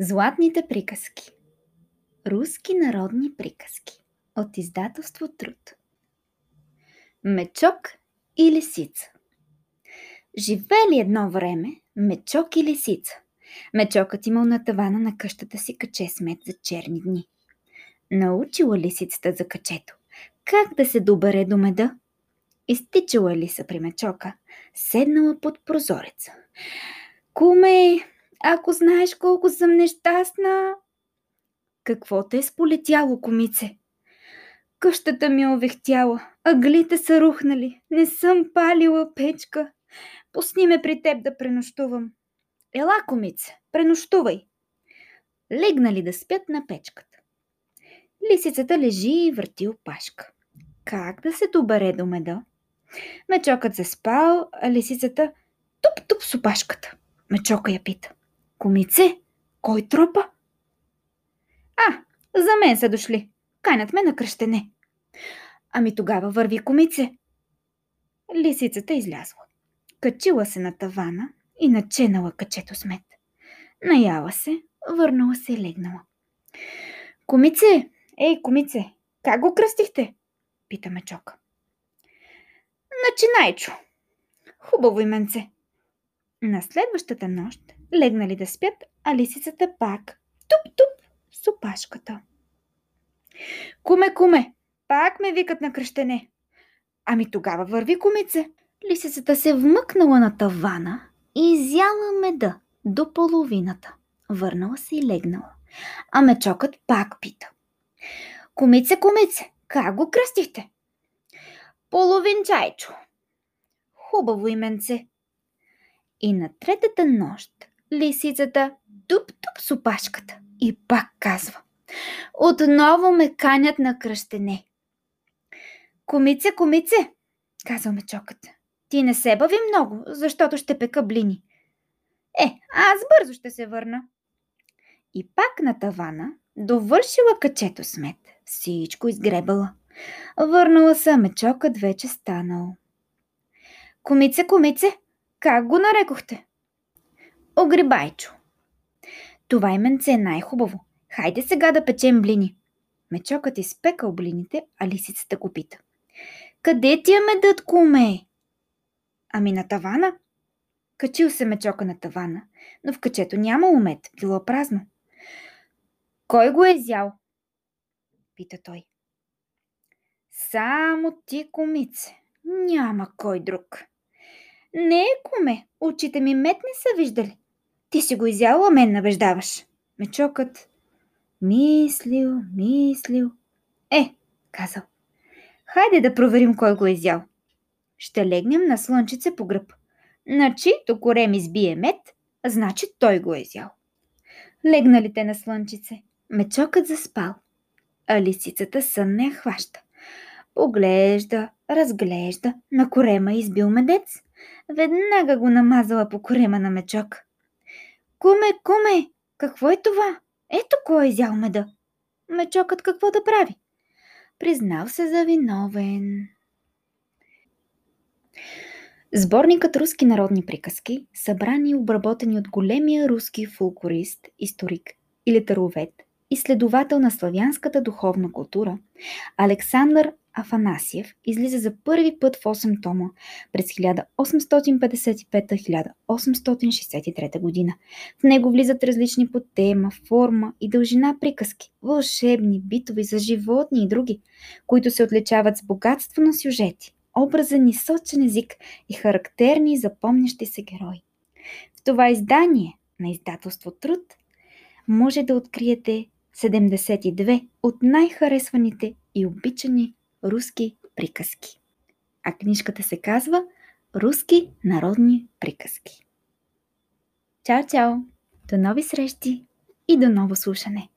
Златните приказки Руски народни приказки От издателство Труд Мечок и лисица Живели едно време мечок и лисица. Мечокът имал на тавана на къщата си каче смет за черни дни. Научила лисицата за качето. Как да се добере до меда? Изтичала лиса при мечока, седнала под прозореца. Куме, ако знаеш колко съм нещастна. Какво те е сполетяло, комице? Къщата ми е овехтяла, ъглите са рухнали, не съм палила печка. Пусни ме при теб да пренощувам. Ела, комице, пренощувай. Легнали да спят на печката. Лисицата лежи и върти опашка. Как да се добере до меда? Мечокът се спал, а лисицата туп-туп с опашката. Мечока я пита. Комице, кой тропа? А, за мен са дошли. Канят ме на кръщене. Ами тогава върви комице. Лисицата излязла. Качила се на тавана и наченала качето с мед. Наяла се, върнала се и легнала. Комице, ей, комице, как го кръстихте? Пита Мечока. Начинайчо. Хубаво именце. На следващата нощ легнали да спят, а лисицата пак туп-туп с опашката. Куме, куме, пак ме викат на кръщене. Ами тогава върви, кумице. Лисицата се вмъкнала на тавана и изяла меда до половината. Върнала се и легнала. А мечокът пак пита. Кумице, кумице, как го кръстихте? Половин чайчо. Хубаво именце. И на третата нощ лисицата туп-туп с опашката и пак казва. Отново ме канят на кръщене. Комице, комице, казва мечокът. Ти не се бави много, защото ще пека блини. Е, аз бързо ще се върна. И пак на тавана довършила качето смет. Всичко изгребала. Върнала се, мечокът вече станал. Комице, комице, как го нарекохте? Огрибайчо. Това именце е най-хубаво. Хайде сега да печем блини. Мечокът изпекал блините, а лисицата го пита. Къде ти е медът, куме? Ами на тавана. Качил се мечока на тавана, но в качето няма умет, било празно. Кой го е изял? Пита той. Само ти, комице. Няма кой друг. Не, куме, очите ми мет не са виждали. Ти си го изяла, мен набеждаваш. Мечокът мислил, мислил. Е, казал. Хайде да проверим кой го е изял. Ще легнем на слънчице по гръб. На чието корем избие мед, значи той го е изял. Легнали те на слънчице. Мечокът заспал, а лисицата сън не хваща. Поглежда, разглежда, на корема избил медец. Веднага го намазала по корема на мечок. Куме, куме, какво е това? Ето кой е изял меда. Мечокът какво да прави? Признал се за виновен. Сборникът руски народни приказки, събрани и обработени от големия руски фулкорист, историк и литеровед, изследовател на славянската духовна култура, Александър Афанасиев излиза за първи път в 8 тома през 1855-1863 година. В него влизат различни по тема, форма и дължина приказки, вълшебни, битови, за животни и други, които се отличават с богатство на сюжети, образен и сочен език и характерни запомнящи се герои. В това издание на издателство Труд може да откриете 72 от най-харесваните и обичани руски приказки. А книжката се казва Руски народни приказки. Чао, чао! До нови срещи и до ново слушане!